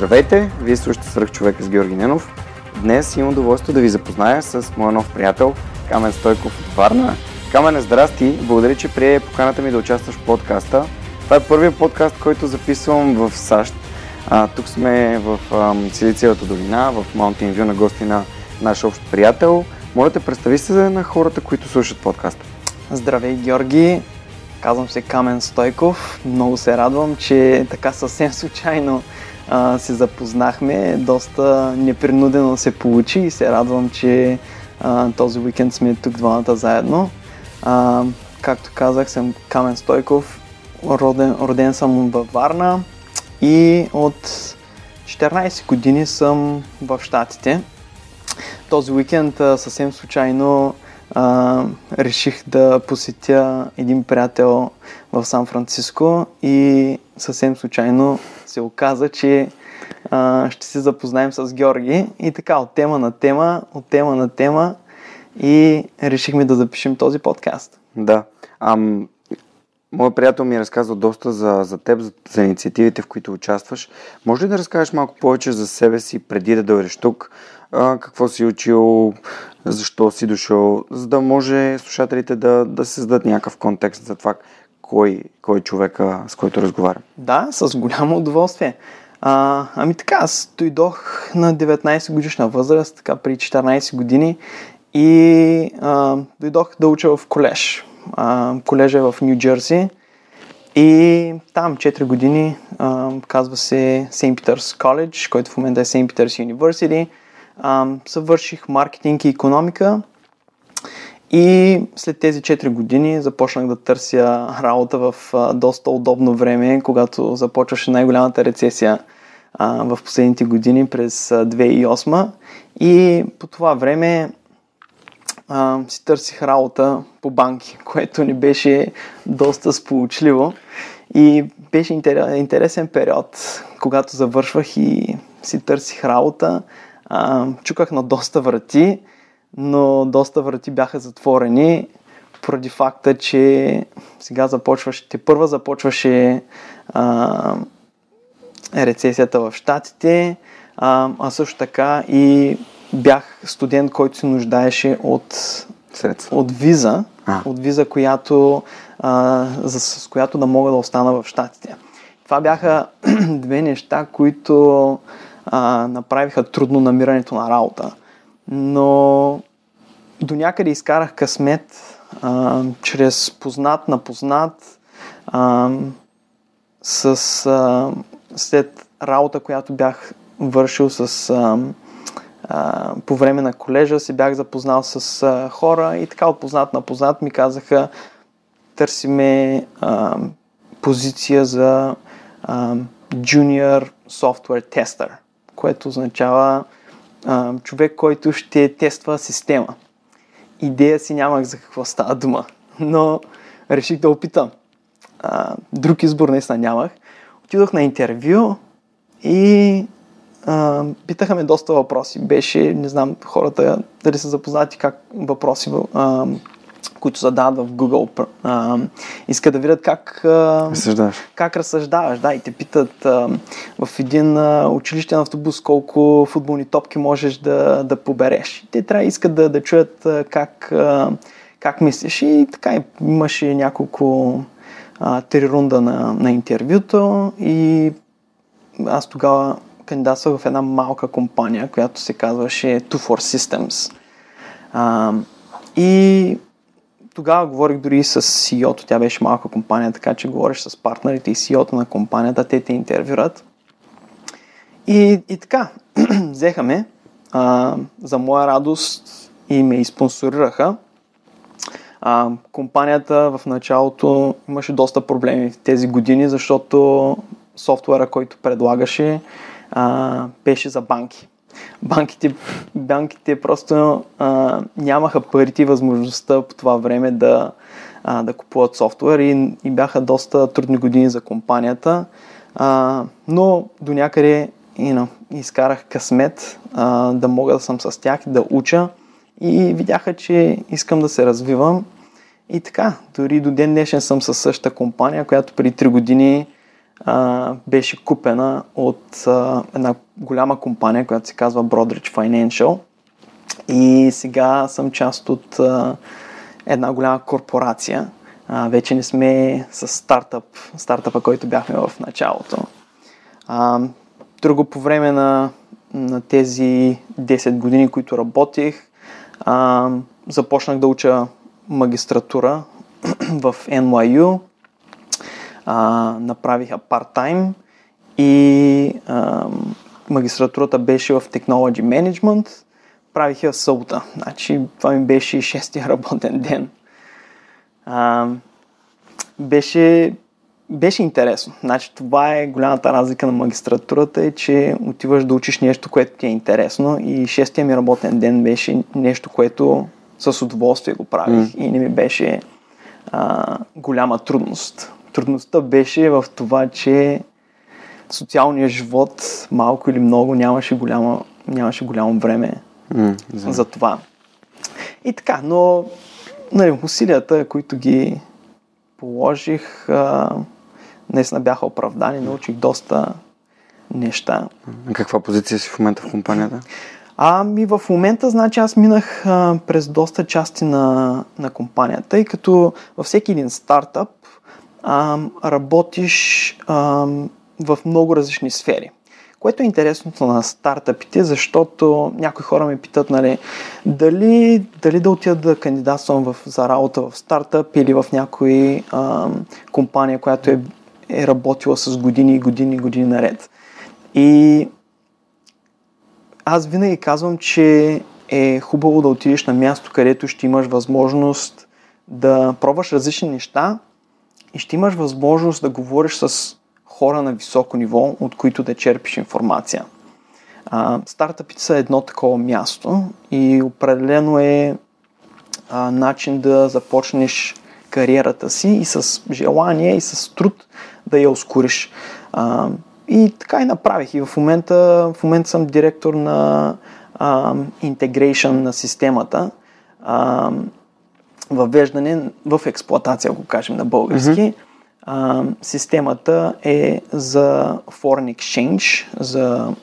Здравейте, вие слушате свърх човека с Георги Ненов. Днес имам удоволствие да ви запозная с моя нов приятел Камен Стойков от Варна. Камен, здрасти! Благодаря, че прие поканата ми да участваш в подкаста. Това е първият подкаст, който записвам в САЩ. А, тук сме в Силициевата долина, в Mountain View на гости на наш общ приятел. Моля те, представи се на хората, които слушат подкаста. Здравей, Георги! Казвам се Камен Стойков. Много се радвам, че така съвсем случайно а, се запознахме. Доста непринудено се получи и се радвам, че а, този уикенд сме тук двамата заедно. А, както казах, съм Камен Стойков. Роден, роден съм във Варна и от 14 години съм в Штатите. Този уикенд съвсем случайно а, реших да посетя един приятел в Сан Франциско и съвсем случайно се оказа, че а, ще се запознаем с Георги и така от тема на тема, от тема на тема и решихме да запишем този подкаст. Да. Ам, Моят приятел ми е разказал доста за, за теб, за, за инициативите, в които участваш. Може ли да разкажеш малко повече за себе си преди да дойдеш тук? А, какво си учил, защо си дошъл, за да може слушателите да, да създадат някакъв контекст за това кой, кой е човека, с който разговарям. Да, с голямо удоволствие. А, ами така, аз дойдох на 19 годишна възраст, така при 14 години и а, дойдох да уча в колеж. А, колежа е в Нью Джерси и там 4 години а, казва се St. Peter's College, който в момента е St. Peter's University. А, съвърших маркетинг и економика и след тези 4 години започнах да търся работа в доста удобно време, когато започваше най-голямата рецесия в последните години през 2008. И по това време си търсих работа по банки, което ни беше доста сполучливо. И беше интересен период, когато завършвах и си търсих работа. Чуках на доста врати но доста врати бяха затворени поради факта, че сега започваше, те първа започваше а, рецесията в Штатите, а, а също така и бях студент, който се нуждаеше от, Средства. от виза, а. от виза, която, а, за, с която да мога да остана в Штатите. Това бяха две неща, които а, направиха трудно намирането на работа но до някъде изкарах късмет а, чрез познат на познат а, с, а, след работа, която бях вършил с а, а, по време на колежа, се бях запознал с а, хора и така от познат на познат ми казаха търсиме а, позиция за а, Junior Software Tester, което означава човек, който ще тества система. Идея си нямах за какво става дума, но реших да опитам. А, друг избор наистина нямах. Отидох на интервю и а, питаха ме доста въпроси. Беше, не знам, хората дали са запознати как въпроси а, които задават в Google, а, искат да видят как, а, разсъждаваш. как разсъждаваш. Да, и те питат а, в един а, училищен автобус колко футболни топки можеш да, да побереш. Те трябва искат да, да чуят а, как, а, как мислиш и така имаше няколко а, три рунда на, на интервюто и аз тогава кандидатствах в една малка компания, която се казваше Two for Systems. А, и тогава говорих дори и с CEO-то, тя беше малка компания, така че говориш с партнерите и CEO-то на компанията, те те интервюрат. И, и така, взеха ме, а, за моя радост и ме изпонсорираха. А, компанията в началото имаше доста проблеми в тези години, защото софтуера, който предлагаше, а, беше за банки. Банките, банките просто а, нямаха парите и възможността по това време да, а, да купуват софтуер и, и бяха доста трудни години за компанията. А, но до някъде you know, изкарах късмет а, да мога да съм с тях, да уча и видяха, че искам да се развивам. И така, дори до ден днешен съм със същата компания, която преди 3 години а, беше купена от а, една голяма компания, която се казва Broadridge Financial. И сега съм част от а, една голяма корпорация. А, вече не сме с стартъп, стартъпа, който бяхме в началото. А, друго по време на, на тези 10 години, които работих, а, започнах да уча магистратура в NYU. А, направиха парт-тайм и а, магистратурата беше в Technology Management. Правиха събота. Значи това ми беше шестия работен ден. А, беше, беше интересно. Значи това е голямата разлика на магистратурата е, че отиваш да учиш нещо, което ти е интересно и шестия ми работен ден беше нещо, което с удоволствие го правих mm. и не ми беше а, голяма трудност. Трудността беше в това, че социалният живот малко или много нямаше голямо, нямаше голямо време mm, за. за това. И така, но нали, усилията, които ги положих, а, наистина бяха оправдани, научих доста неща. Каква позиция си в момента в компанията? Ами в момента, значи, аз минах а, през доста части на, на компанията, и като във всеки един стартъп а, работиш а, в много различни сфери. Което е интересното на стартъпите, защото някои хора ме питат, нали, дали, дали да отида да кандидатствам в, за работа в стартъп или в някои а, компания, която е, е работила с години и години и години наред. И аз винаги казвам, че е хубаво да отидеш на място, където ще имаш възможност да пробваш различни неща и ще имаш възможност да говориш с хора на високо ниво, от които да черпиш информация. А, стартъпите са едно такова място и определено е а, начин да започнеш кариерата си и с желание и с труд да я ускориш. А, и така и направих. И в момента, в момента съм директор на интегрейшн на системата. А, въвеждане в експлоатация, ако кажем на български. Mm-hmm. А, системата е за foreign exchange, за,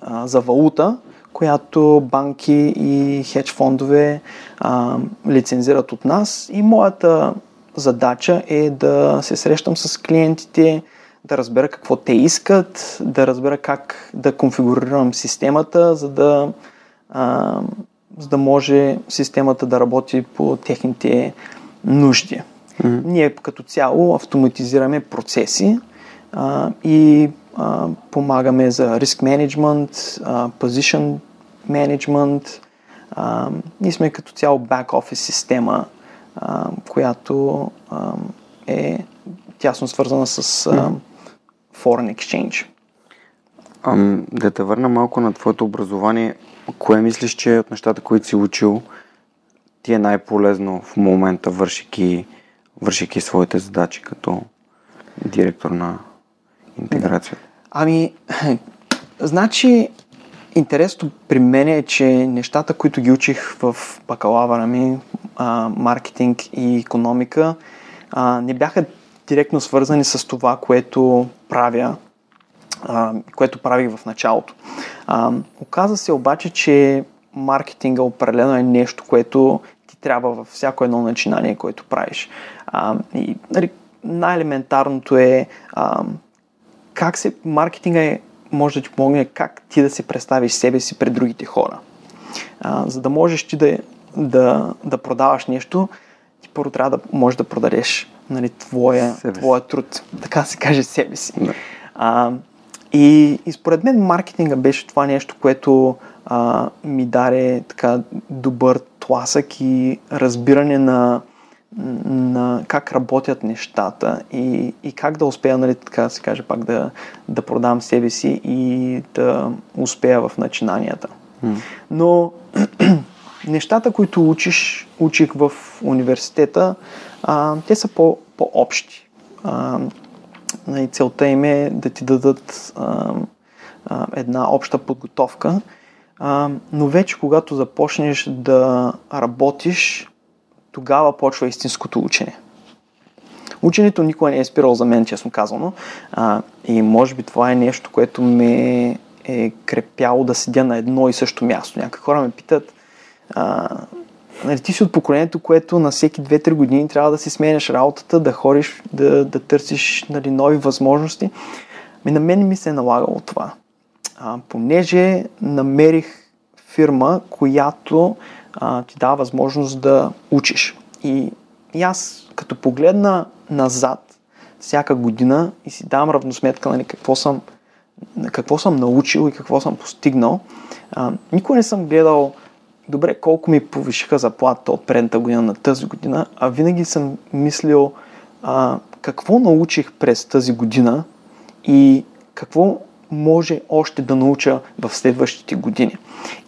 а, за валута, която банки и хедж фондове а, лицензират от нас. И моята задача е да се срещам с клиентите, да разбера какво те искат, да разбера как да конфигурирам системата, за да, а, за да може системата да работи по техните нужди. Mm-hmm. Ние като цяло автоматизираме процеси а, и а, помагаме за риск менеджмент, position менеджмент. Ние сме като цяло бак-офис система, а, която а, е тясно свързана с а, foreign exchange. Ам, да те върна малко на твоето образование. Кое мислиш, че от нещата, които си учил, ти е най-полезно в момента, вършики, вършики своите задачи като директор на интеграция? Ами, значи, интересното при мен е, че нещата, които ги учих в бакалавъра ми, а, маркетинг и економика, а, не бяха директно свързани с това, което правя, което правих в началото. Оказа се обаче, че маркетинга определено е нещо, което ти трябва във всяко едно начинание, което правиш. И, нали, най-елементарното е как се маркетинга е, може да ти помогне как ти да се представиш себе си пред другите хора. А, за да можеш ти да, да, да продаваш нещо, ти първо трябва да можеш да продадеш нали, твоя, твоя труд, така се каже себе си. Да. А, и, и според мен маркетинга беше това нещо, което а, ми даде така добър тласък и разбиране на, на как работят нещата и, и как да успея, нали, така да се каже, пак да, да продам себе си и да успея в начинанията. Mm. Но нещата, които учиш, учих в университета, а, те са по, по-общи. А, и целта им е да ти дадат а, а, една обща подготовка, а, но вече когато започнеш да работиш, тогава почва истинското учене. Ученето никога не е спирало за мен, честно казано. А, и може би това е нещо, което ме е крепяло да седя на едно и също място. Някои хора ме питат, а, нали, ти си от поколението, което на всеки 2-3 години трябва да си сменяш работата, да ходиш, да, да търсиш нали, нови възможности. Ми на мен ми се е налагало това. А, понеже намерих фирма, която а, ти дава възможност да учиш. И, и аз, като погледна назад всяка година и си давам равносметка нали, какво, съм, какво съм научил и какво съм постигнал, а, никога не съм гледал добре колко ми повишиха заплата от предната година на тази година, а винаги съм мислил а, какво научих през тази година и какво може още да науча в следващите години.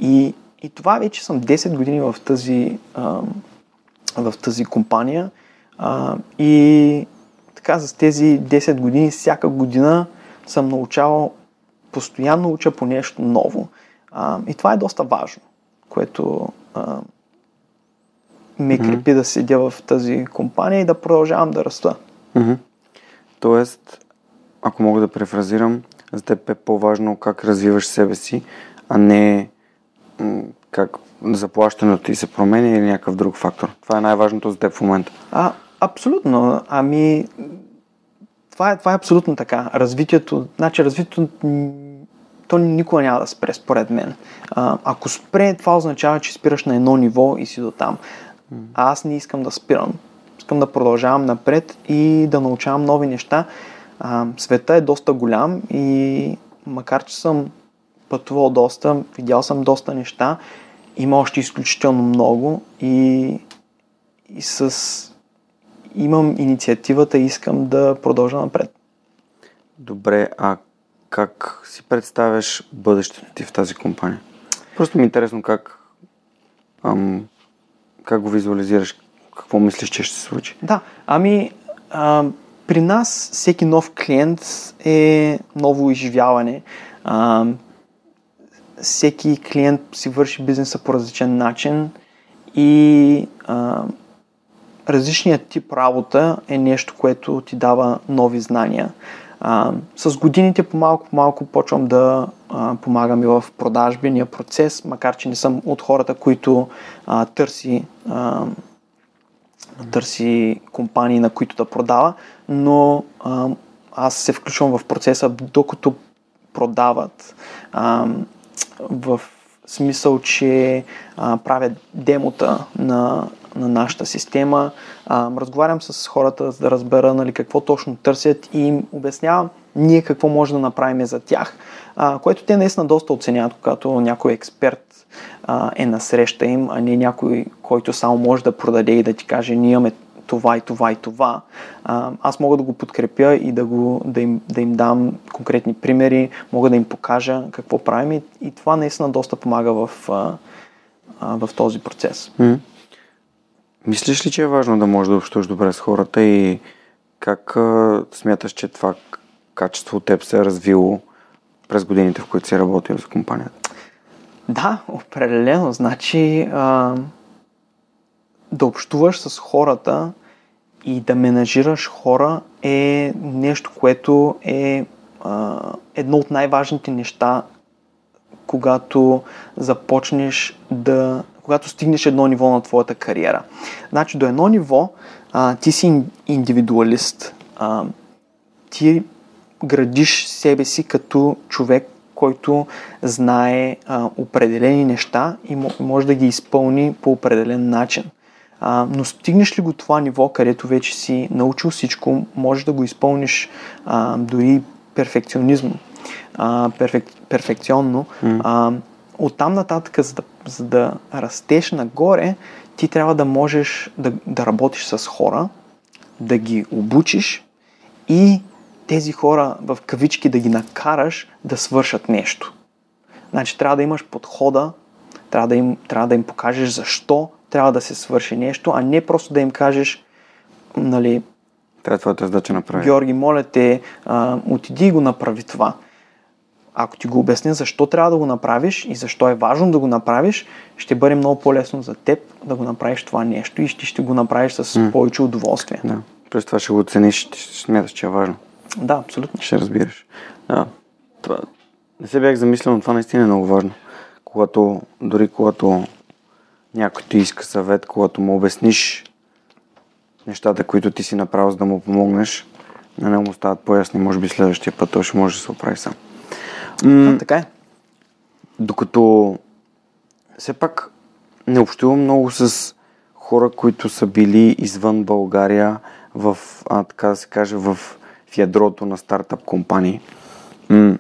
И и това вече съм 10 години в тази, а, в тази компания а, и така за тези 10 години всяка година съм научавал, постоянно уча по нещо ново. А, и това е доста важно, което а, ме mm-hmm. крепи да седя в тази компания и да продължавам да раста. Mm-hmm. Тоест, ако мога да префразирам, за теб е по-важно как развиваш себе си, а не как заплащането ти се променя или някакъв друг фактор? Това е най-важното за теб в момента. А, абсолютно. Ами, това е, това е абсолютно така. Развитието, значи развитието то никога няма да спре, според мен. А, ако спре, това означава, че спираш на едно ниво и си до там. А аз не искам да спирам. Искам да продължавам напред и да научавам нови неща. А, света е доста голям и макар, че съм пътувал доста, видял съм доста неща, има още изключително много и, и с имам инициативата и искам да продължа напред. Добре, а как си представяш бъдещето ти в тази компания? Просто ми е интересно как, ам, как го визуализираш, какво мислиш, че ще се случи? Да, ами а, при нас всеки нов клиент е ново изживяване. А, всеки клиент си върши бизнеса по различен начин и а, различният тип работа е нещо, което ти дава нови знания. А, с годините по-малко по-малко почвам да а, помагам и в продажбения процес, макар че не съм от хората, които а, търси, а, търси компании, на които да продава, но а, аз се включвам в процеса докато продават. А, в смисъл, че а, правя демота на, на нашата система, разговарям с хората, за да разбера нали, какво точно търсят и им обяснявам ние какво може да направим за тях, което те наистина доста оценяват, когато някой експерт е на среща им, а не някой, който само може да продаде и да ти каже ние имаме това и това и това, аз мога да го подкрепя и да, го, да, им, да им дам конкретни примери, мога да им покажа какво правим и, и това наистина доста помага в, в този процес. Mm. Мислиш ли, че е важно да можеш да общуваш добре с хората и как смяташ, че това качество от теб се е развило през годините, в които си работил с компанията? Да, определено. Значи, а, да общуваш с хората и да менажираш хора е нещо, което е а, едно от най-важните неща, когато започнеш да. Когато стигнеш едно ниво на твоята кариера. Значи, до едно ниво а, ти си индивидуалист. А, ти градиш себе си като човек, който знае а, определени неща и може да ги изпълни по определен начин. А, но стигнеш ли го това ниво, където вече си научил всичко, можеш да го изпълниш а, дори перфекционизм, а, перфек, перфекционно. Mm. А, оттам нататък, за да, за да растеш нагоре, ти трябва да можеш да, да работиш с хора, да ги обучиш и тези хора в кавички да ги накараш да свършат нещо. Значи трябва да имаш подхода, трябва да им, трябва да им покажеш защо трябва да се свърши нещо, а не просто да им кажеш, нали, Това е твоята задача направи. Георги, моля те, а, отиди и го направи това. Ако ти го обясня защо трябва да го направиш и защо е важно да го направиш, ще бъде много по-лесно за теб да го направиш това нещо и ще, ще го направиш с М. повече удоволствие. Да. През това ще го оцениш, ще ще смяташ, че е важно. Да, абсолютно. Ще разбираш. Да. Това, не се бях замислил, но това наистина е много важно. Когато, дори когато някой ти иска съвет, когато му обясниш нещата, които ти си направил, за да му помогнеш, на него му стават по-ясни. Може би следващия път той ще може да се оправи сам. М- А, така е. докато все пак не общувам много с хора, които са били извън България в, а, така да се каже, в, в ядрото на стартъп компании. М-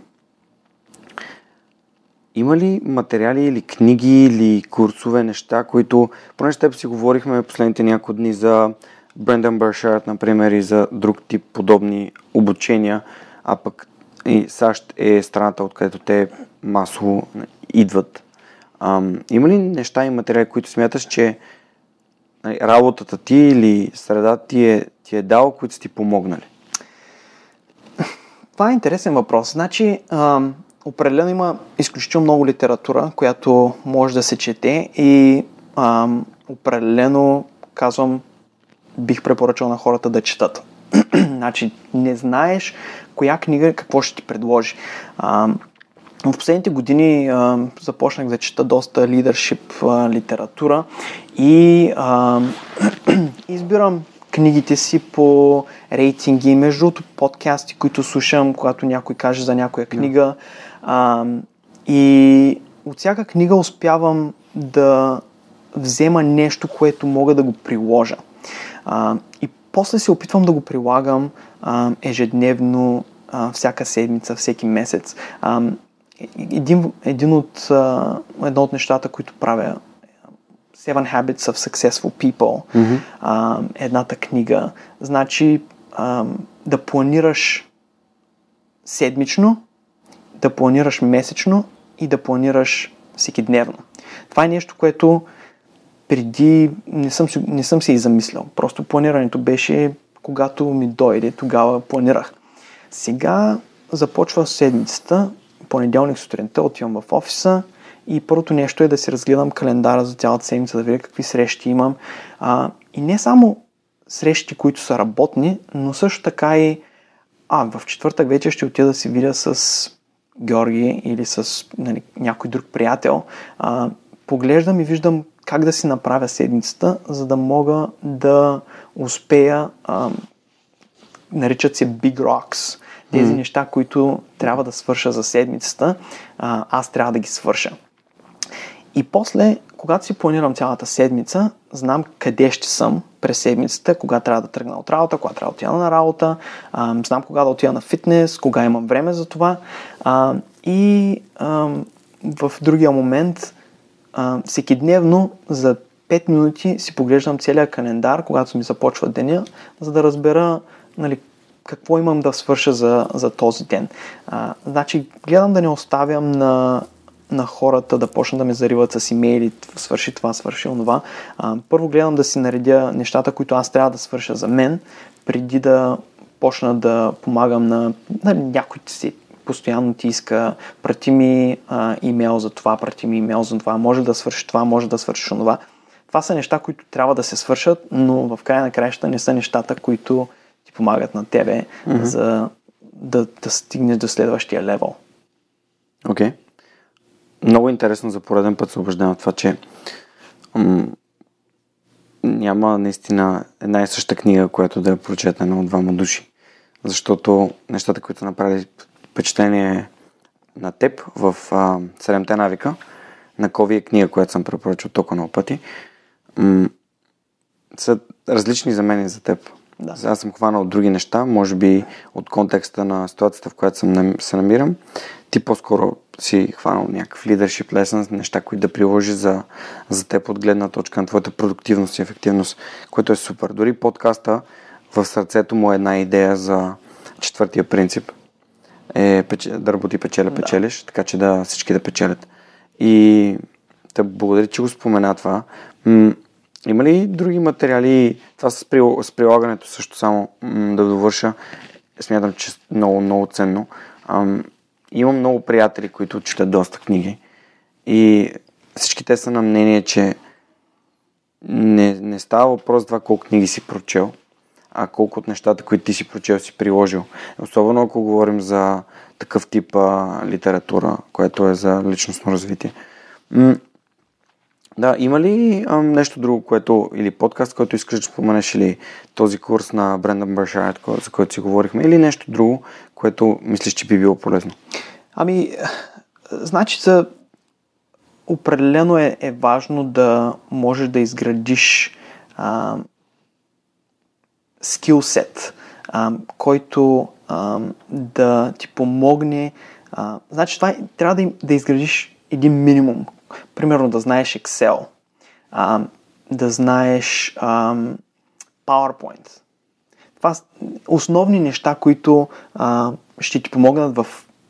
има ли материали или книги или курсове, неща, които, поне с теб си говорихме последните няколко дни за Брендан Бършард, например, и за друг тип подобни обучения, а пък и САЩ е страната, откъдето те масово идват. Ам, има ли неща и материали, които смяташ, че нали, работата ти или средата ти е, ти е дал, които са ти помогнали? Това е интересен въпрос. Значи, ам, определено има изключително много литература, която може да се чете и ам, определено, казвам, бих препоръчал на хората да четат. значи, не знаеш коя книга какво ще ти предложи. Ам, в последните години а, започнах да чета доста лидершип а, литература и а, избирам книгите си по рейтинги, между другото подкасти, които слушам, когато някой каже за някоя книга. А, и от всяка книга успявам да взема нещо, което мога да го приложа. А, и после се опитвам да го прилагам а, ежедневно, а, всяка седмица, всеки месец. А, един, един от, а, едно от нещата, които правя Seven Habits of Successful People, Мгм. а, едната книга. Значи а, да планираш седмично, да планираш месечно и да планираш всекидневно. Това е нещо, което преди не съм, си- не съм се и замислял. Просто планирането беше когато ми дойде, тогава планирах. Сега започва седмицата, понеделник сутринта отивам в офиса и първото нещо е да си разгледам календара за цялата седмица, да видя какви срещи имам. А, и не само срещи, които са работни, но също така и а, в четвъртък вече ще отида да се видя с Георги или с нали, някой друг приятел. А, поглеждам и виждам как да си направя седмицата, за да мога да успея, а, наричат се Big Rocks. Тези Мгм. неща, които трябва да свърша за седмицата, а, аз трябва да ги свърша. И после, когато си планирам цялата седмица, знам къде ще съм през седмицата, кога трябва да тръгна от работа, кога трябва да отида на работа, а, знам кога да отида на фитнес, кога имам време за това. А, и а, в другия момент, а, всеки дневно за 5 минути си поглеждам целият календар, когато ми започва деня, за да разбера нали, какво имам да свърша за, за този ден. А, значи, гледам да не оставям на, на хората да почнат да ме зариват с имейли, свърши това, свърши онова. А, първо гледам да си наредя нещата, които аз трябва да свърша за мен, преди да почна да помагам на, на някой си постоянно ти иска, прати ми а, имейл за това, прати ми имейл за това, може да свършиш това, може да свършиш онова. Това са неща, които трябва да се свършат, но в края на краища не са нещата, които ти помагат на тебе, Мгм. за да, да стигнеш до следващия левел. Окей. Много интересно за пореден път се убеждавам това, че м- няма наистина една и съща книга, която да е прочетена от двама души. Защото нещата, които направили впечатление на теб в а, Седемте навика, на Кови е книга, която съм препоръчал толкова много пъти, м- са различни за мен и за теб. Да. Аз съм хванал други неща, може би от контекста на ситуацията, в която съм, се намирам. Ти по-скоро си хванал някакъв leadership lesson, неща, които да приложи за, за теб от гледна точка на твоята продуктивност и ефективност, което е супер. Дори подкаста в сърцето му е една идея за четвъртия принцип. Е да работи печеля, печелиш, да. така че да всички да печелят. И да благодаря, че го спомена това. М- има ли други материали, това с, при, с прилагането също само м- да довърша, смятам, че е много, много ценно. Ам, имам много приятели, които четат доста книги и всички те са на мнение, че не, не става въпрос това колко книги си прочел, а колко от нещата, които ти си прочел, си приложил. Особено ако говорим за такъв тип а, литература, което е за личностно развитие. М- да, има ли а, нещо друго, което, или подкаст, който искаш да споменеш, или този курс на Брендан Бършайт, за който си говорихме, или нещо друго, което мислиш, че би било полезно? Ами, значи за определено е, е важно да можеш да изградиш а, скилсет, който да ти помогне. Значи това е, трябва да, изградиш един минимум. Примерно да знаеш Excel, да знаеш PowerPoint. Това са основни неща, които ще ти помогнат в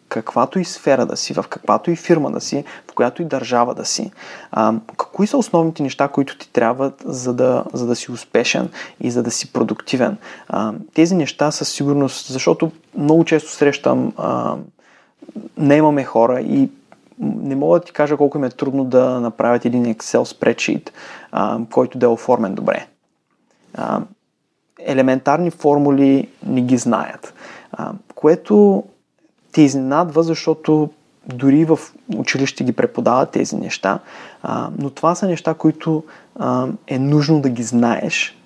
каквато и сфера да си, в каквато и фирма да си, в която и държава да си. А, кои са основните неща, които ти трябват, за да, за да си успешен и за да си продуктивен? А, тези неща със сигурност, защото много често срещам, а, не имаме хора и не мога да ти кажа колко им е трудно да направят един Excel spreadsheet, а, който да е оформен добре. А, елементарни формули не ги знаят, а, което те изненадва, защото дори в училище ги преподават тези неща, а, но това са неща, които а, е нужно да ги знаеш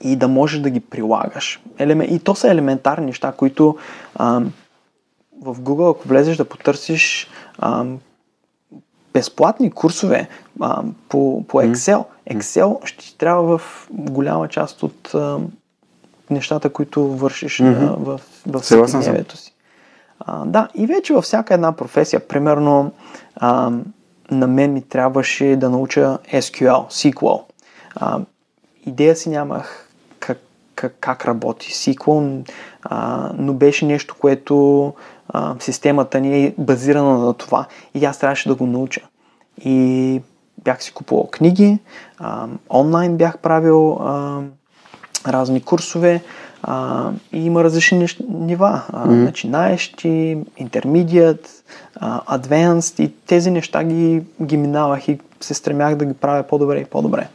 и да можеш да ги прилагаш. Елемен... И то са елементарни неща, които а, в Google, ако влезеш да потърсиш а, безплатни курсове а, по, по Excel, Excel ще ти трябва в голяма част от а, нещата, които вършиш а, в, в всекидневието си. А, да, и вече във всяка една професия, примерно а, на мен ми трябваше да науча SQL, SQL. А, идея си нямах как, как, как работи SQL, а, но беше нещо, което а, системата ни е базирана на това и аз трябваше да го науча. И бях си купувал книги, а, онлайн бях правил а, разни курсове, а, и има различни нива. А, mm-hmm. Начинаещи, интермедиат, адвенст и тези неща ги, ги минавах и се стремях да ги правя по-добре и по-добре.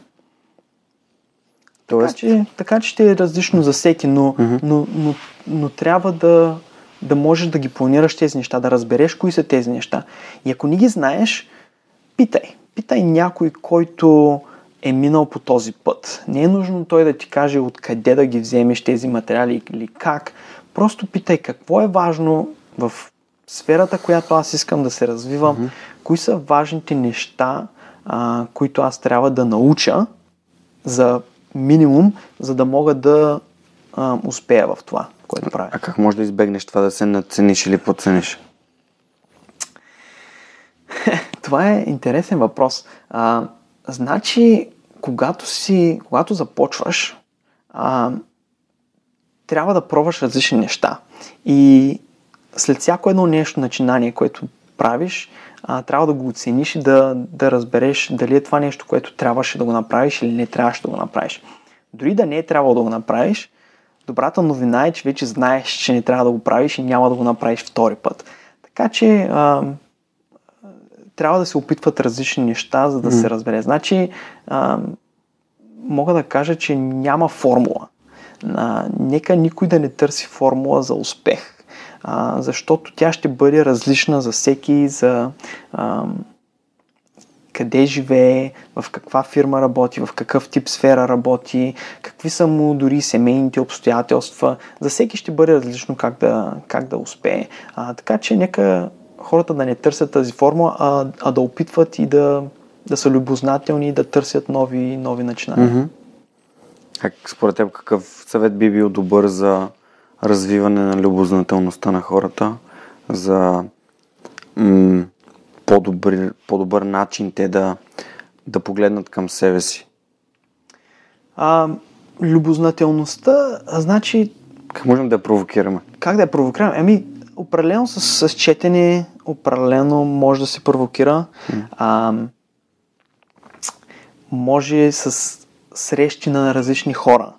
Тоест... Така, че, така че ще е различно за всеки, но, mm-hmm. но, но, но трябва да, да можеш да ги планираш тези неща, да разбереш кои са тези неща. И ако не ги знаеш, питай. Питай някой, който е минал по този път. Не е нужно той да ти каже откъде да ги вземеш тези материали или как. Просто питай какво е важно в сферата, която аз искам да се развивам, mm-hmm. кои са важните неща, а, които аз трябва да науча за минимум, за да мога да а, успея в това, което правя. А как може да избегнеш това да се надцениш или подцениш? това е интересен въпрос. А, Значи, когато си, когато започваш, а, трябва да пробваш различни неща. И след всяко едно нещо, начинание, което правиш, а, трябва да го оцениш и да, да разбереш дали е това нещо, което трябваше да го направиш или не трябваше да го направиш. Дори да не е трябвало да го направиш, добрата новина е, че вече знаеш, че не трябва да го правиш и няма да го направиш втори път. Така че а, трябва да се опитват различни неща, за да mm. се разбере. Значи, а, мога да кажа, че няма формула. А, нека никой да не търси формула за успех, а, защото тя ще бъде различна за всеки, за а, къде живее, в каква фирма работи, в какъв тип сфера работи, какви са му дори семейните обстоятелства. За всеки ще бъде различно как да, как да успее. А, така че нека хората да не търсят тази формула, а, а да опитват и да, да са любознателни и да търсят нови, нови начинания. Mm-hmm. Как според теб какъв съвет би бил добър за развиване на любознателността на хората, за м- по-добър, по-добър начин те да, да погледнат към себе си? А, любознателността, а, значи... Как можем да я провокираме? Как да я провокираме? Еми, определено с, с четене, определено може да се провокира. Mm. А, може с срещи на различни хора.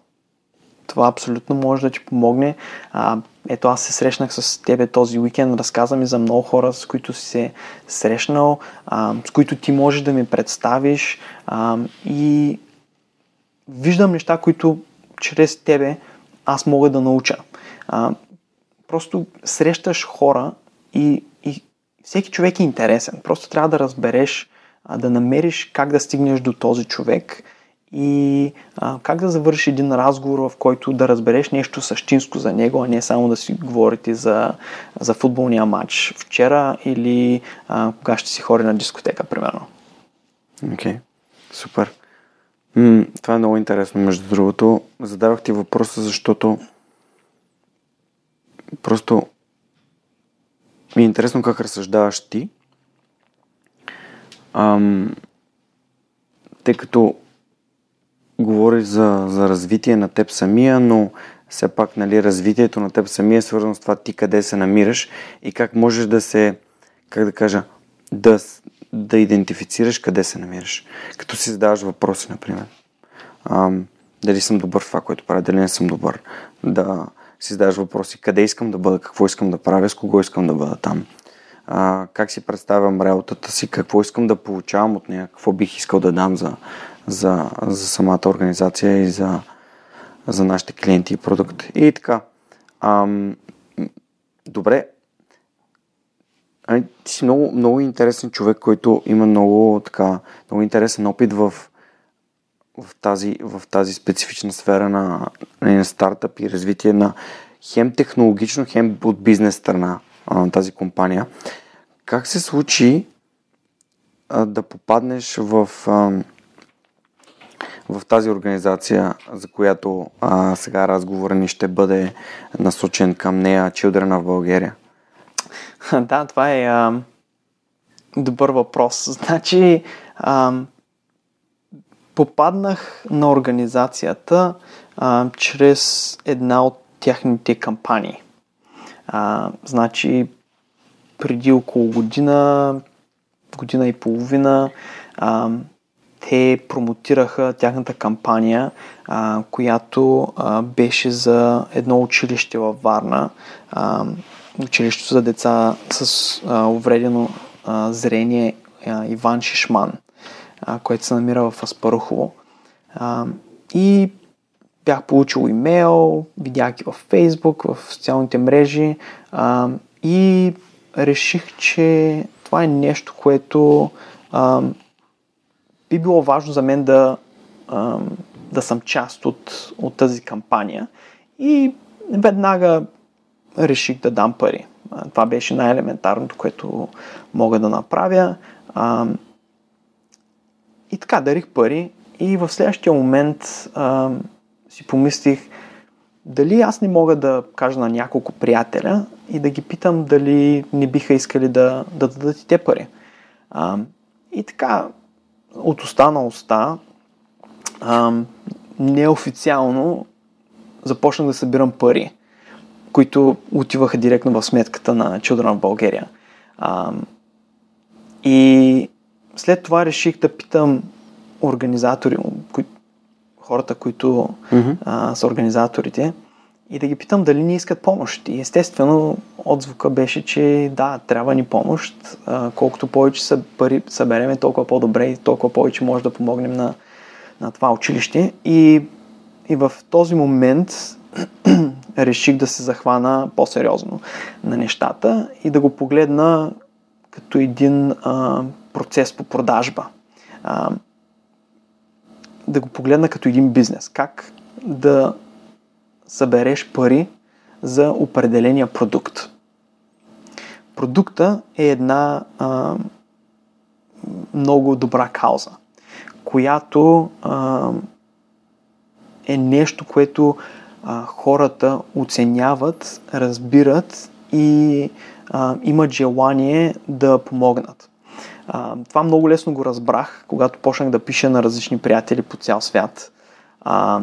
Това абсолютно може да ти помогне. А, ето аз се срещнах с тебе този уикенд, разказа ми за много хора, с които си се срещнал, а, с които ти можеш да ми представиш а, и виждам неща, които чрез тебе аз мога да науча. А, просто срещаш хора и, и всеки човек е интересен. Просто трябва да разбереш, да намериш как да стигнеш до този човек и а, как да завършиш един разговор, в който да разбереш нещо същинско за него, а не само да си говорите за, за футболния матч вчера или а, кога ще си хори на дискотека, примерно. Окей, okay. супер. М- това е много интересно, между другото. Задавах ти въпроса, защото просто ми е интересно как разсъждаваш ти. Ам, тъй като говориш за, за развитие на теб самия, но все пак нали, развитието на теб самия е свързано с това ти къде се намираш и как можеш да се, как да кажа, да, да идентифицираш къде се намираш. Като си задаваш въпроси, например. Ам, дали съм добър в това, което правя, дали не съм добър. Да си задаваш въпроси къде искам да бъда, какво искам да правя, с кого искам да бъда там. А, как си представям работата си, какво искам да получавам от нея, какво бих искал да дам за, за, за самата организация и за, за нашите клиенти и продукт. И така. Ам, добре. Ами, ти си много, много интересен човек, който има много, така, много интересен опит в, в, тази, в тази специфична сфера на, на стартъп и развитие на хем технологично, хем от бизнес страна на тази компания. Как се случи а, да попаднеш в, а, в тази организация, за която а, сега разговора ни ще бъде насочен към нея, Children в България? Да, това е а, добър въпрос. Значи, а, попаднах на организацията а, чрез една от тяхните кампании. А, значи, преди около година, година и половина, а, те промотираха тяхната кампания, а, която а, беше за едно училище във Варна, а, училището за деца с а, увредено а, зрение а, Иван Шишман, което се намира в Аспарухово. И бях получил имейл, видях ги във Фейсбук, в социалните мрежи и реших, че това е нещо, което би било важно за мен да, да съм част от, от тази кампания. И веднага реших да дам пари. Това беше най-елементарното, което мога да направя. И така, дарих пари и в следващия момент а, си помислих дали аз не мога да кажа на няколко приятеля и да ги питам дали не биха искали да, да дадат и те пари. А, и така, от уста на уста, а, неофициално започнах да събирам пари, които отиваха директно в сметката на Children в България. А, и след това реших да питам организатори, кои, хората, които mm-hmm. а, са организаторите, и да ги питам дали ни искат помощ. И естествено отзвука беше, че да, трябва ни помощ. А, колкото повече са пари събереме, толкова по-добре и толкова повече може да помогнем на, на това училище. И, и в този момент реших да се захвана по-сериозно на нещата и да го погледна като един а, процес по продажба. А, да го погледна като един бизнес. Как да събереш пари за определения продукт. Продукта е една а, много добра кауза, която а, е нещо, което а, хората оценяват, разбират и а, имат желание да помогнат. А, това много лесно го разбрах, когато почнах да пиша на различни приятели по цял свят. А,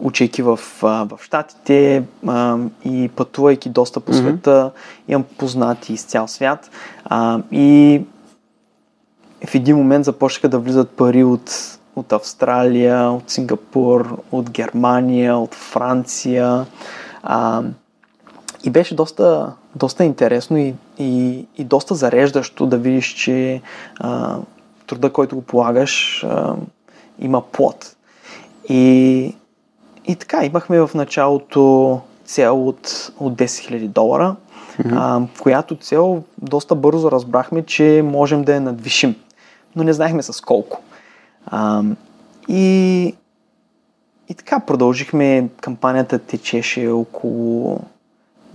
учейки в, в Штатите а, и пътувайки доста по света, mm-hmm. имам познати из цял свят. А, и в един момент започнаха да влизат пари от, от Австралия, от Сингапур, от Германия, от Франция. А, и беше доста, доста интересно и, и, и доста зареждащо да видиш, че а, труда, който го полагаш, а, има плод. И, и така, имахме в началото цел от, от 10 000 долара, mm-hmm. а, която цел доста бързо разбрахме, че можем да я надвишим, но не знаехме с колко. А, и, и така продължихме, кампанията течеше около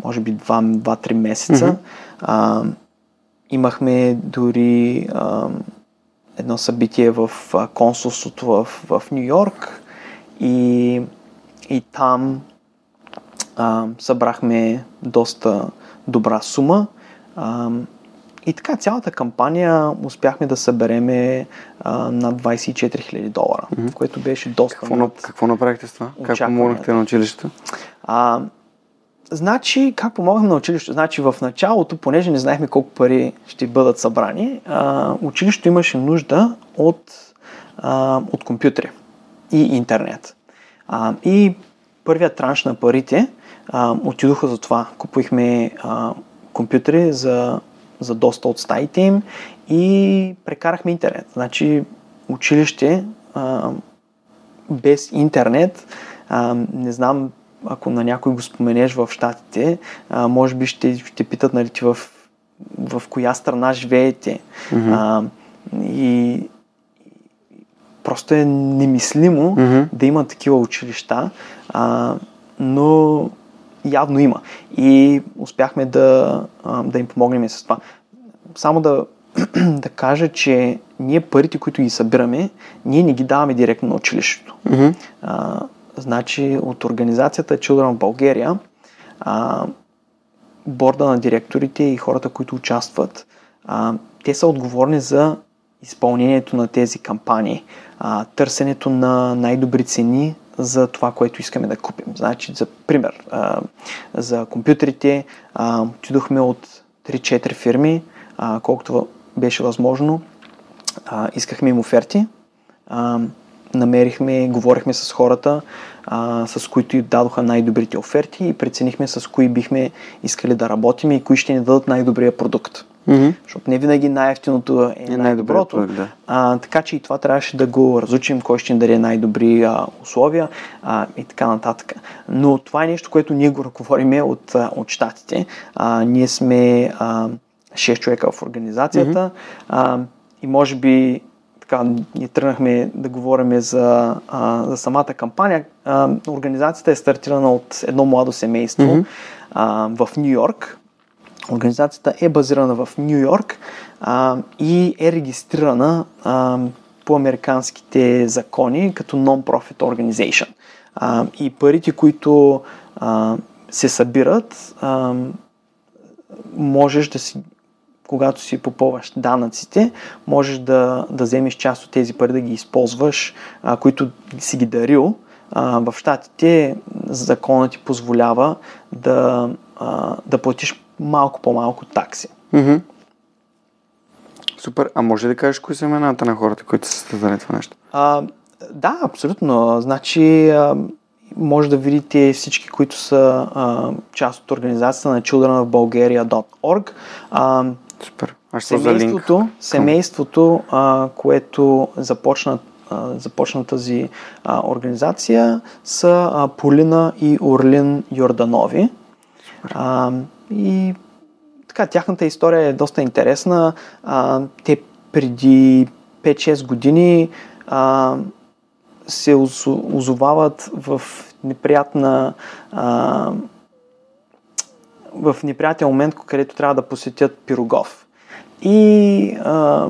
може би 2-3 месеца. Mm-hmm. А, имахме дори а, едно събитие в консулството в, в Нью Йорк и, и там а, събрахме доста добра сума. А, и така, цялата кампания успяхме да събереме а, над 24 000 долара, mm-hmm. което беше доста. Какво, над... какво направихте с това? Как помогнахте на училището? А, Значи, как помогнахме на училището? Значи, в началото, понеже не знаехме колко пари ще бъдат събрани, а, училището имаше нужда от, от компютри и интернет. И първият транш на парите отидоха за това. Купихме компютри за, за доста от стаите им и прекарахме интернет. Значи, училище без интернет, не знам ако на някой го споменеш в Штатите, а, може би ще, ще питат нали, ти в, в коя страна живеете. Mm-hmm. А, и просто е немислимо mm-hmm. да има такива училища, а, но явно има. И успяхме да, а, да им помогнем с това. Само да, да кажа, че ние парите, които ги събираме, ние не ги даваме директно на училището. Mm-hmm. А, Значи от организацията Children Bulgaria, а, борда на директорите и хората, които участват, а, те са отговорни за изпълнението на тези кампании, а, търсенето на най-добри цени за това, което искаме да купим. Значи, за пример, а, за компютрите а, отидохме от 3-4 фирми, а, колкото беше възможно. А, искахме им оферти. А, намерихме, говорихме с хората, а, с които дадоха най-добрите оферти и преценихме с кои бихме искали да работим и кои ще ни дадат най-добрия продукт. Mm-hmm. Защото не винаги най-ефтиното е, е най-доброто. Продукт, да. а, така че и това трябваше да го разучим, кой ще ни даде най-добри а, условия а, и така нататък. Но това е нещо, което ние го ръководиме от, от щатите. А, ние сме а, 6 човека в организацията mm-hmm. а, и може би така, ние тръгнахме да говорим за, а, за самата кампания. А, организацията е стартирана от едно младо семейство mm-hmm. а, в Нью Йорк. Организацията е базирана в Нью Йорк а, и е регистрирана а, по американските закони като non-profit organization. А, и парите, които а, се събират, а, можеш да си когато си попълваш данъците, можеш да, да вземеш част от тези пари да ги използваш, а, които си ги дарил. А, в щатите законът ти позволява да, а, да платиш малко по-малко такси. Mm-hmm. Супер. А може да кажеш кои са имената на хората, които са създали това нещо? А, да, абсолютно. Значи, а, може да видите всички, които са а, част от организацията на childrenofbulgaria.org. А, Супер. А що семейството, семейството а, което започна, а, започна тази а, организация, са а, Полина и Орлин Йорданови. А, и така, тяхната история е доста интересна. А, те преди 5-6 години а, се озовават в неприятна а, в неприятен момент, където трябва да посетят Пирогов. И а,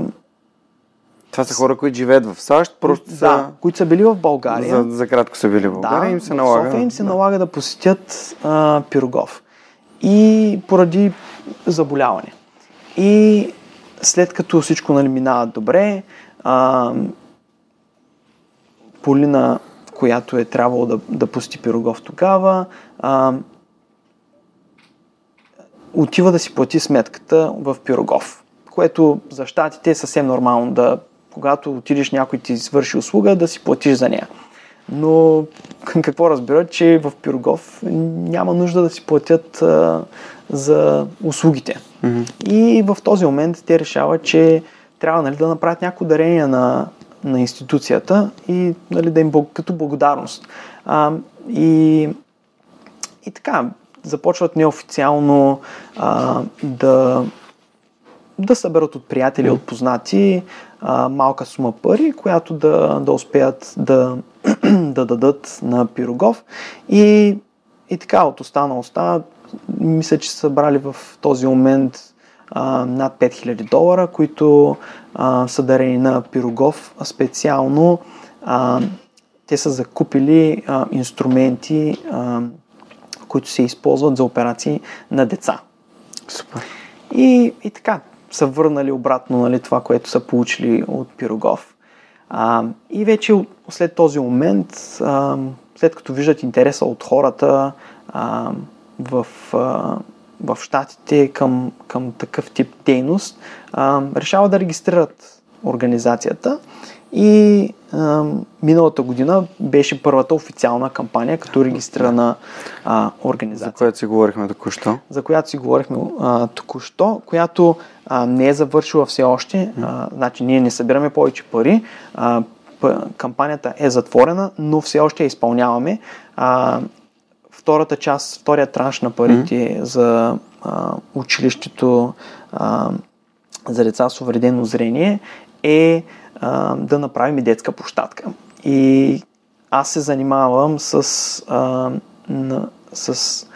Това са хора, които живеят в САЩ, просто да, са, които са били в България. за, за кратко са били в България да, им се налага. София им се да. налага да посетят а, Пирогов. И поради заболяване. И след като всичко нали, минава добре, а, Полина, която е трябвало да, да посети Пирогов тогава, а, отива да си плати сметката в Пирогов, което за щатите е съвсем нормално да, когато отидеш някой ти свърши услуга, да си платиш за нея. Но какво разбират, че в Пирогов няма нужда да си платят а, за услугите. Мгм. И в този момент те решават, че трябва нали, да направят някакво дарение на, на институцията и нали, да им като благодарност. А, и, и така, започват неофициално а, да, да съберат от приятели, от познати а, малка сума пари, която да, да успеят да, да дадат на Пирогов. И, и така, от уста на уста, мисля, че са събрали в този момент а, над 5000 долара, които а, са дарени на Пирогов. Специално а, те са закупили а, инструменти, а, които се използват за операции на деца. Супер. И, и така, са върнали обратно нали, това, което са получили от Пирогов. А, и вече след този момент, а, след като виждат интереса от хората а, в, а, в щатите към, към такъв тип дейност, а, решават да регистрират организацията. И а, миналата година беше първата официална кампания като регистрирана а, организация За което си говорихме току-що. за която си говорихме а, току-що, която а, не е завършила все още. А, значи ние не събираме повече пари. А, кампанията е затворена, но все още я изпълняваме. А, втората част, втория транш на парите за а, училището а, за деца с увредено зрение е а, да направим и детска площадка. И аз се занимавам с, а, на, с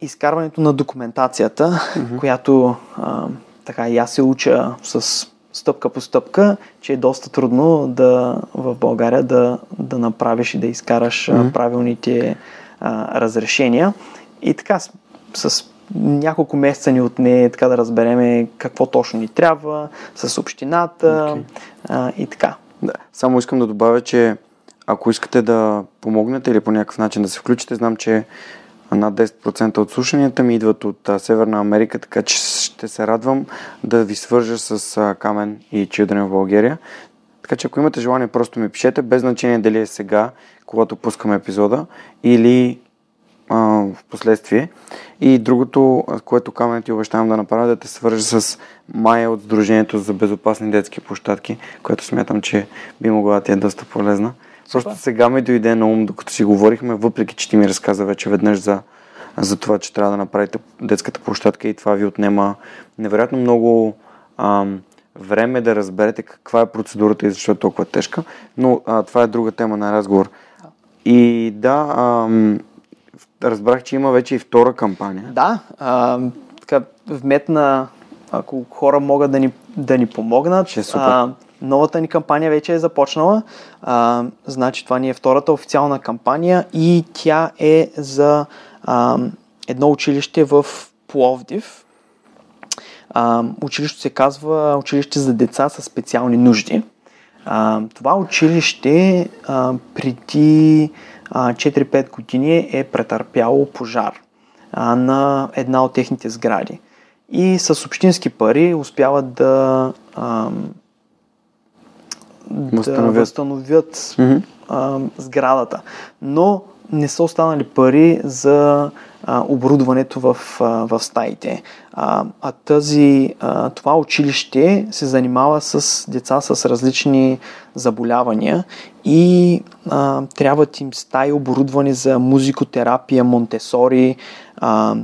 изкарването на документацията, mm-hmm. която а, така и аз се уча с стъпка по стъпка, че е доста трудно да в България да, да направиш и да изкараш mm-hmm. правилните а, разрешения. И така с, с няколко месеца ни отне така да разбереме какво точно ни трябва, с общината okay. а, и така. Да. Само искам да добавя, че ако искате да помогнете или по някакъв начин да се включите, знам, че над 10% от слушанията ми идват от а, Северна Америка, така че ще се радвам да ви свържа с а, Камен и Children в България. Така че ако имате желание, просто ми пишете, без значение дали е сега, когато пускаме епизода, или а, в последствие. И другото, което Камен ти обещавам да направя, да те свържа с Майя от Сдружението за безопасни детски площадки, което смятам, че би могла да ти е доста полезна. Просто сега ми дойде на ум, докато си говорихме, въпреки че ти ми разказа вече веднъж за, за това, че трябва да направите детската площадка и това ви отнема невероятно много ам, време да разберете каква е процедурата и защо е толкова тежка. Но а, това е друга тема на разговор. И да, ам, разбрах, че има вече и втора кампания. Да, а, така, вметна, ако хора могат да ни, да ни помогнат. Ще е супер. А, новата ни кампания вече е започнала. А, значи това ни е втората официална кампания и тя е за а, едно училище в Пловдив. А, училището се казва Училище за деца с специални нужди. А, това училище а, преди 4-5 години е претърпяло пожар на една от техните сгради. И с общински пари успяват да, да Възстановят. възстановят Мгм. Сградата. Но не са останали пари за а, оборудването в, а, в стаите. А, а тази, а, това училище се занимава с деца с различни заболявания и а, трябват им стаи оборудвани за музикотерапия, монтесори, а,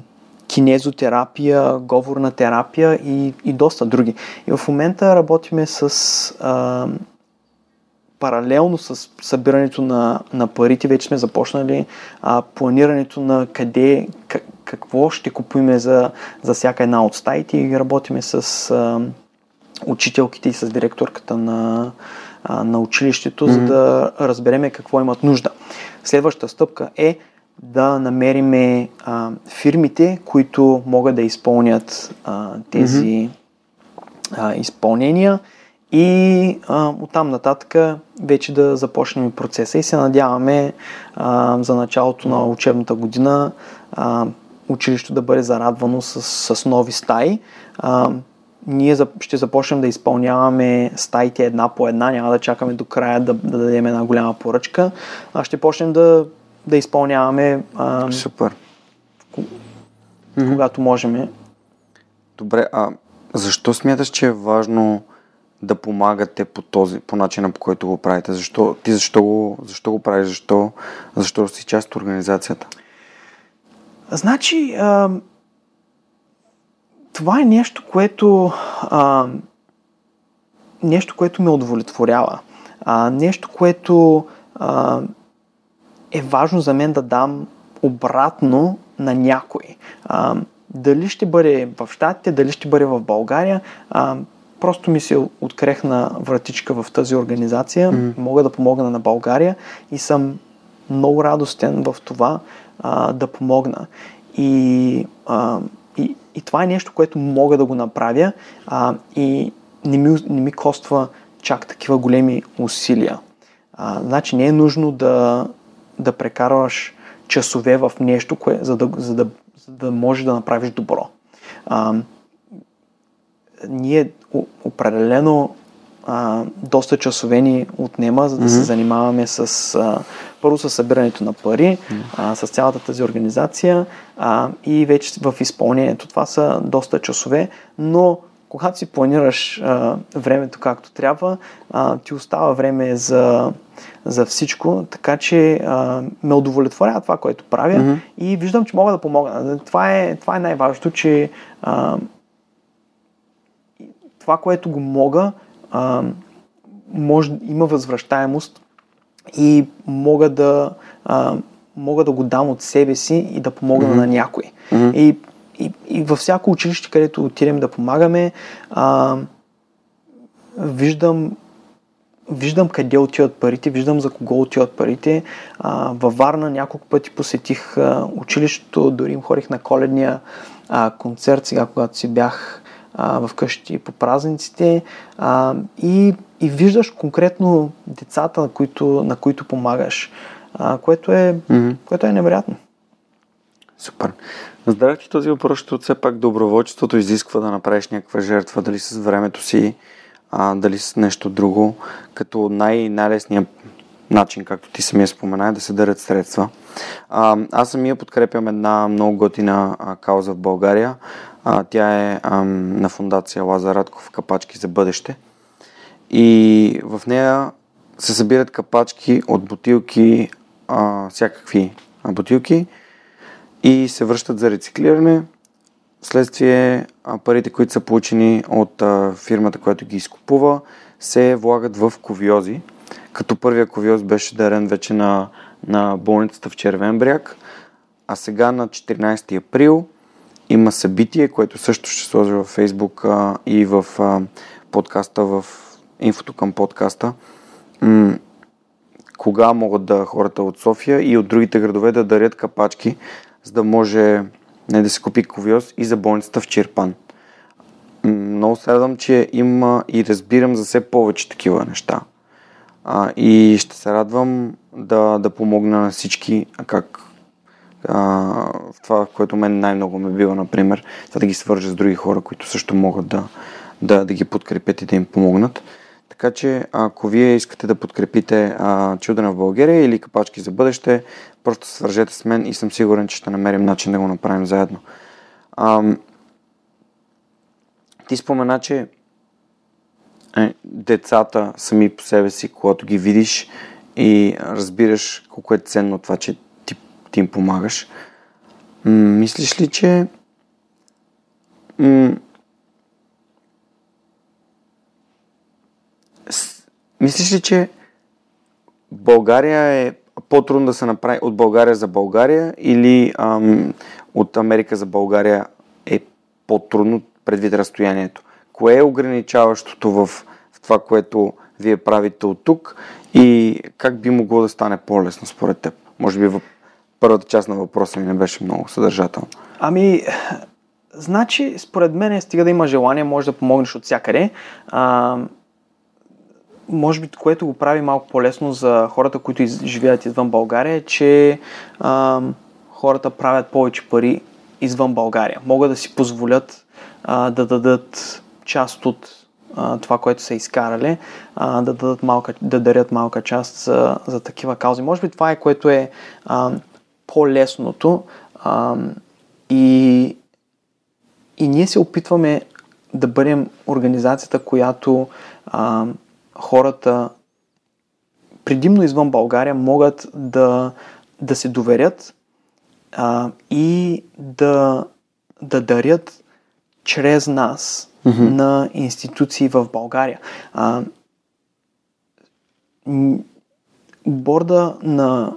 кинезотерапия, говорна терапия и, и доста други. И в момента работиме с а, паралелно с събирането на, на парите, вече сме започнали а, планирането на къде, как, какво ще купуем за, за всяка една от стаите и работиме с а, учителките и с директорката на, а, на училището, mm-hmm. за да разбереме какво имат нужда. Следващата стъпка е да намериме а, фирмите, които могат да изпълнят а, тези mm-hmm. а, изпълнения и а, оттам нататък вече да започнем процеса и се надяваме а, за началото на учебната година а, училището да бъде зарадвано с, с нови стаи. А, ние ще започнем да изпълняваме стаите една по една, няма да чакаме до края да, да дадем една голяма поръчка, а ще почнем да, да изпълняваме. А, Супер. Когато можем. Добре, а защо смяташ, че е важно да помагате по този, по начина по който го правите? Защо, ти защо го, защо го правиш? Защо, защо си част от организацията? Значи, а, това е нещо, което а, нещо, което ме удовлетворява. А, нещо, което а, е важно за мен да дам обратно на някой. А, дали ще бъде в Штатите, дали ще бъде в България, а, просто ми се открехна вратичка в тази организация. Mm. Мога да помогна на България и съм много радостен в това а, да помогна. И, а, и, и това е нещо, което мога да го направя а, и не ми, не ми коства чак такива големи усилия. А, значи не е нужно да, да прекарваш часове в нещо, кое, за, да, за, да, за да можеш да направиш добро. А, ние определено а, доста часове ни отнема, за да mm-hmm. се занимаваме с а, първо с събирането на пари, mm-hmm. а, с цялата тази организация а, и вече в изпълнението. Това са доста часове, но когато си планираш а, времето както трябва, а, ти остава време за, за всичко, така че а, ме удовлетворява това, което правя mm-hmm. и виждам, че мога да помогна. Това е, това е най-важното, че а, това, което го мога, а, може, има възвръщаемост и мога да, а, мога да го дам от себе си и да помогна mm-hmm. на някой. Mm-hmm. И, и, и във всяко училище, където отидем да помагаме, а, виждам виждам къде отиват парите, виждам за кого отиват парите. А, във Варна няколко пъти посетих а, училището, дори им ходих на коледния а, концерт, сега когато си бях а, вкъщи по празниците а, и, и виждаш конкретно децата, на които, на които помагаш, а, което, е, mm-hmm. което е невероятно. Супер. Зададах ти този въпрос, защото все пак доброволчеството изисква да направиш някаква жертва, дали с времето си, а, дали с нещо друго, като най- най-лесният начин, както ти самия спомена, е да се дарят средства. А, аз самия подкрепям една много готина а, кауза в България. А, тя е а, на фундация Лазар Радков Капачки за бъдеще. И в нея се събират капачки от бутилки, а, всякакви бутилки и се връщат за рециклиране. Следствие а, парите, които са получени от а, фирмата, която ги изкупува, се влагат в ковиози. Като първия ковиоз беше дарен вече на, на болницата в Червен бряг, а сега на 14 април има събитие, което също ще сложа във Фейсбук а, и в а, подкаста, в инфото към подкаста. М- кога могат да хората от София и от другите градове да дарят капачки, за да може не да се купи ковиоз и за болницата в Черпан. Много се радвам, че има и разбирам за все повече такива неща. А, и ще се радвам да, да помогна на всички, как а, в това, което мен най-много ме бива, например, за да ги свържа с други хора, които също могат да, да, да ги подкрепят и да им помогнат. Така че, ако вие искате да подкрепите а, Чудена в България или Капачки за бъдеще, просто свържете с мен и съм сигурен, че ще намерим начин да го направим заедно. А, ти спомена, че е, децата сами по себе си, когато ги видиш и разбираш колко е ценно това, че ти, им помагаш. Мислиш ли, че мислиш ли, че България е по-трудно да се направи от България за България или ам, от Америка за България е по-трудно предвид разстоянието? кое е ограничаващото в, в това, което вие правите от тук и как би могло да стане по-лесно според теб? Може би в първата част на въпроса ми не беше много съдържателно. Ами, значи, според мен, стига да има желание, може да помогнеш от всякъде. А, може би, което го прави малко по-лесно за хората, които живеят извън България, е, че а, хората правят повече пари извън България. Могат да си позволят а, да дадат част от това, което са изкарали, да, дадат малка, да дарят малка част за, за такива каузи. Може би това е което е по-лесното а, и, и ние се опитваме да бъдем организацията, която а, хората предимно извън България могат да, да се доверят а, и да, да дарят чрез нас mm-hmm. на институции в България. А, борда на,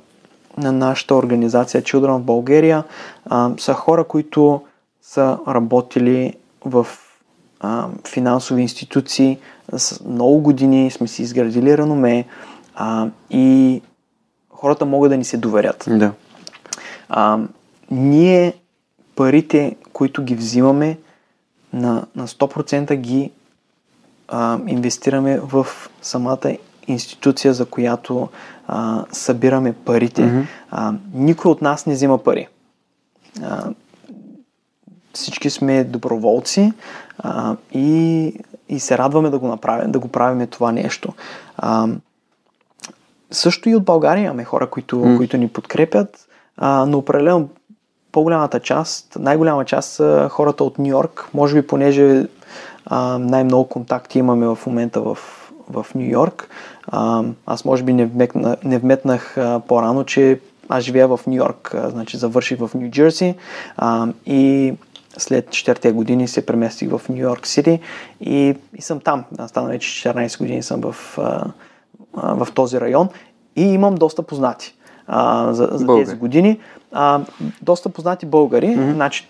на нашата организация Children в България а, са хора, които са работили в а, финансови институции с много години, сме си изградили реноме а, и хората могат да ни се доверят. Да. А, ние парите, които ги взимаме, на, на 100% ги а, инвестираме в самата институция, за която а, събираме парите. Mm-hmm. А, никой от нас не взима пари. А, всички сме доброволци а, и, и се радваме да го направим, да го правим това нещо. А, също и от България имаме хора, които, mm. които ни подкрепят, а, но определено по-голямата част, най-голяма част са хората от Нью Йорк, може би понеже а, най-много контакти имаме в момента в, в Нью Йорк. А, аз може би не, вмекна, не вметнах а, по-рано, че аз живея в Нью Йорк, значи завърших в Нью Джерси и след 4 години се преместих в Нью Йорк Сити и, и съм там. Аз стана вече 14 години съм в, а, а, в този район и имам доста познати а, за, за тези години а, доста познати българи. Mm-hmm. Значи,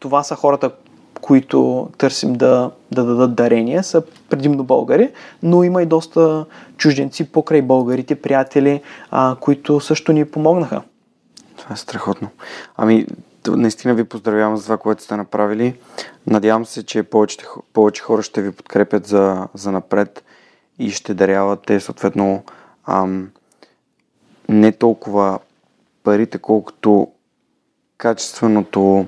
това са хората, които търсим да, да дадат дарения, са предимно българи, но има и доста чужденци покрай българите, приятели, а, които също ни помогнаха. Това е страхотно. Ами, наистина ви поздравявам за това, което сте направили. Надявам се, че повече, повече хора ще ви подкрепят за, за напред и ще даряват те съответно ам, не толкова парите, колкото качественото,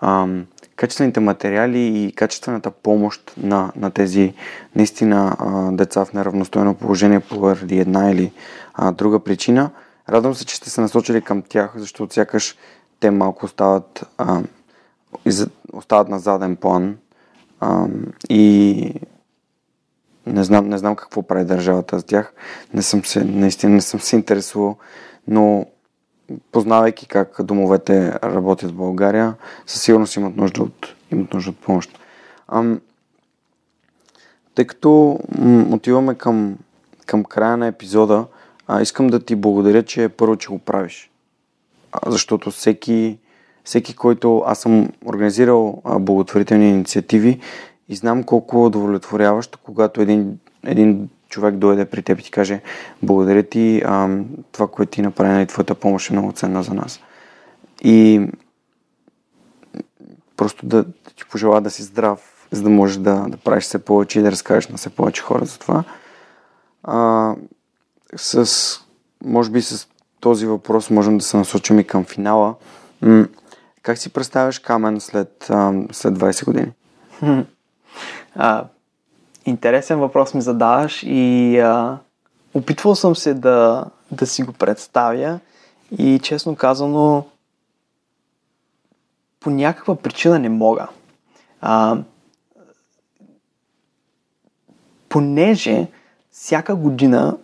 ам, качествените материали и качествената помощ на, на тези наистина а, деца в неравностойно положение поради една или а, друга причина. Радвам се, че сте се насочили към тях, защото сякаш те малко остават, а, остават на заден план а, и не знам, не знам какво прави държавата с тях. Не съм се, наистина не съм се интересувал, но познавайки как домовете работят в България, със сигурност имат нужда от, имат нужда от помощ. Ам, тъй като м- отиваме към, към края на епизода, а, искам да ти благодаря, че първо, че го правиш. А, защото всеки, всеки, който аз съм организирал а, благотворителни инициативи и знам колко е удовлетворяващо, когато един, един човек дойде при теб и ти каже благодаря ти, а, това, което ти направи, и твоята помощ е много ценна за нас. И просто да, да ти пожела да си здрав, за да можеш да, да правиш все повече и да разкажеш на все повече хора за това. А, с, може би с този въпрос можем да се насочим и към финала. М- как си представяш Камен след, а, след 20 години? А, интересен въпрос ми задаваш и а, опитвал съм се да, да си го представя и честно казано по някаква причина не мога. А, понеже всяка година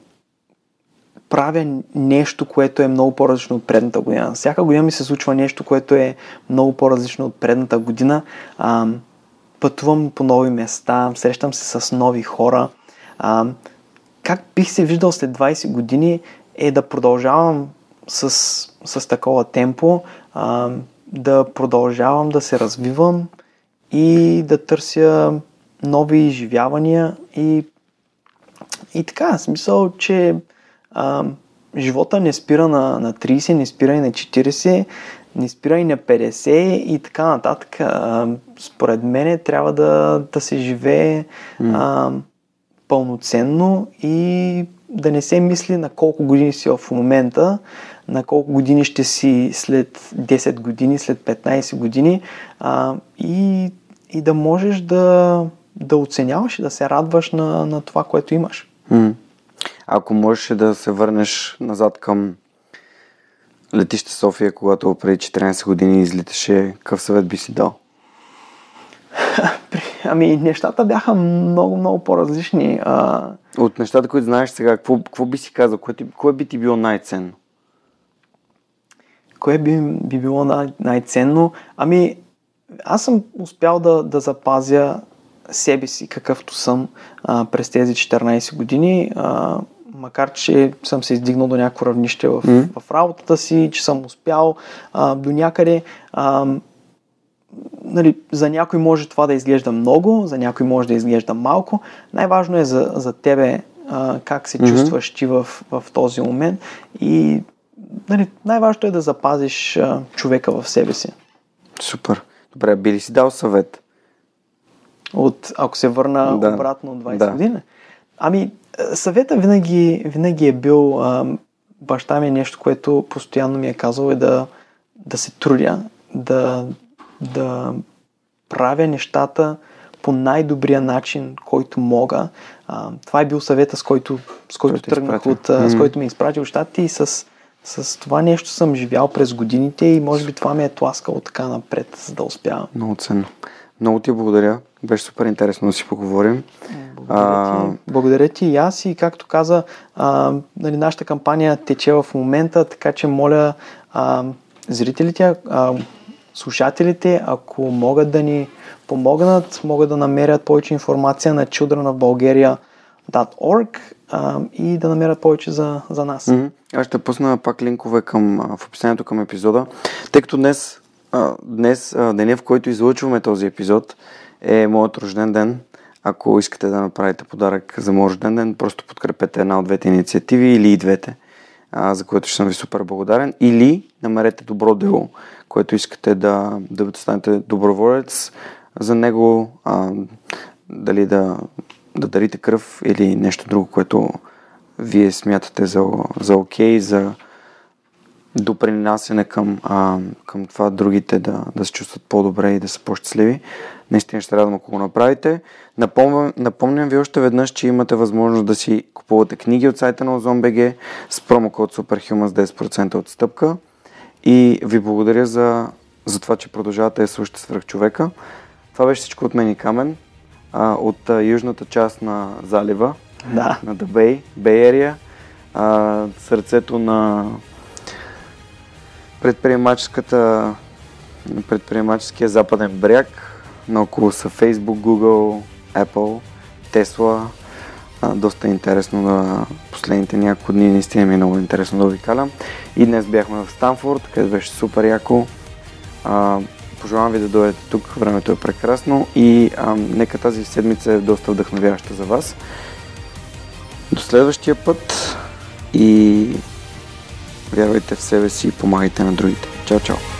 правя нещо, което е много по-различно от предната година. Всяка година ми се случва нещо, което е много по-различно от предната година. А, пътувам по нови места, срещам се с нови хора. А, как бих се виждал след 20 години е да продължавам с, с такова темпо, а, да продължавам да се развивам и да търся нови изживявания и, и така, смисъл, че а, живота не спира на, на 30, не спира и на 40, не спира и на 50 и така нататък. А, според мен трябва да, да се живее а, пълноценно и да не се мисли на колко години си в момента, на колко години ще си след 10 години, след 15 години а, и, и да можеш да, да оценяваш и да се радваш на, на това, което имаш. М. Ако можеш да се върнеш назад към летище София, когато преди 14 години излиташе, какъв съвет би си дал? Ами, нещата бяха много, много по-различни. А... От нещата, които знаеш сега, какво, какво би си казал? Кое, ти, кое би ти било най-ценно? Кое би, би било най- най-ценно? Ами, аз съм успял да, да запазя себе си, какъвто съм а, през тези 14 години. А, макар, че съм се издигнал до някакво равнище в, Мгм. в работата си, че съм успял а, до някъде. А, нали, за някой може това да изглежда много, за някой може да изглежда малко. Най-важно е за, за тебе а, как се Мгм. чувстваш ти в, в този момент и нали, най-важното е да запазиш а, човека в себе си. Супер. Добре, би ли си дал съвет? От, ако се върна Да. обратно от 20 Да. години. Ами, съвета винаги, винаги е бил, а, баща ми е нещо, което постоянно ми е казал е да, да се трудя, да, да правя нещата по най-добрия начин, който мога. А, това е бил съвета, с който, с който тръгнах от, а, с който ме изпрати от щатите и с, с това нещо съм живял през годините и може би това ме е тласкало така напред, за да успявам. Много ценно. Много ти благодаря. Беше супер интересно да си поговорим. Благодаря ти. Благодаря ти и аз и както каза, а, нали, нашата кампания тече в момента, така че моля а, зрителите, а, слушателите, ако могат да ни помогнат, могат да намерят повече информация на childrenofbulgaria.org и да намерят повече за, за нас. Аз ще пусна пак линкове към, в описанието към епизода, тъй като днес, днес а, деня, в който излъчваме този епизод, е моят рожден ден. Ако искате да направите подарък за моят рожден ден, просто подкрепете една от двете инициативи или и двете, а, за което ще съм ви супер благодарен. Или намерете добро дело, което искате да, да станете доброволец за него, а, дали да, да дарите кръв или нещо друго, което вие смятате за, за окей, за допринасяне към, а, към това другите да, да се чувстват по-добре и да са по-щастливи. Наистина ще радвам, ако го направите. Напомням, напомням ви още веднъж, че имате възможност да си купувате книги от сайта на OzonBG с промокод SUPERHUMAN с 10% отстъпка. И ви благодаря за, за това, че продължавате да слушате свръхчовека. Това беше всичко от мен и Камен, а, от а, южната част на залива Да. на Area, а, сърцето на предприемаческата предприемаческия западен бряг. Наоколо са Facebook, Google, Apple, Tesla. Доста интересно да последните няколко дни наистина ми е много интересно да обикалям. И днес бяхме в Станфорд, където беше супер яко. Пожелавам ви да дойдете тук, времето е прекрасно и а, нека тази седмица е доста вдъхновяваща за вас. До следващия път и вярвайте в себе си и помагайте на другите. Чао, чао!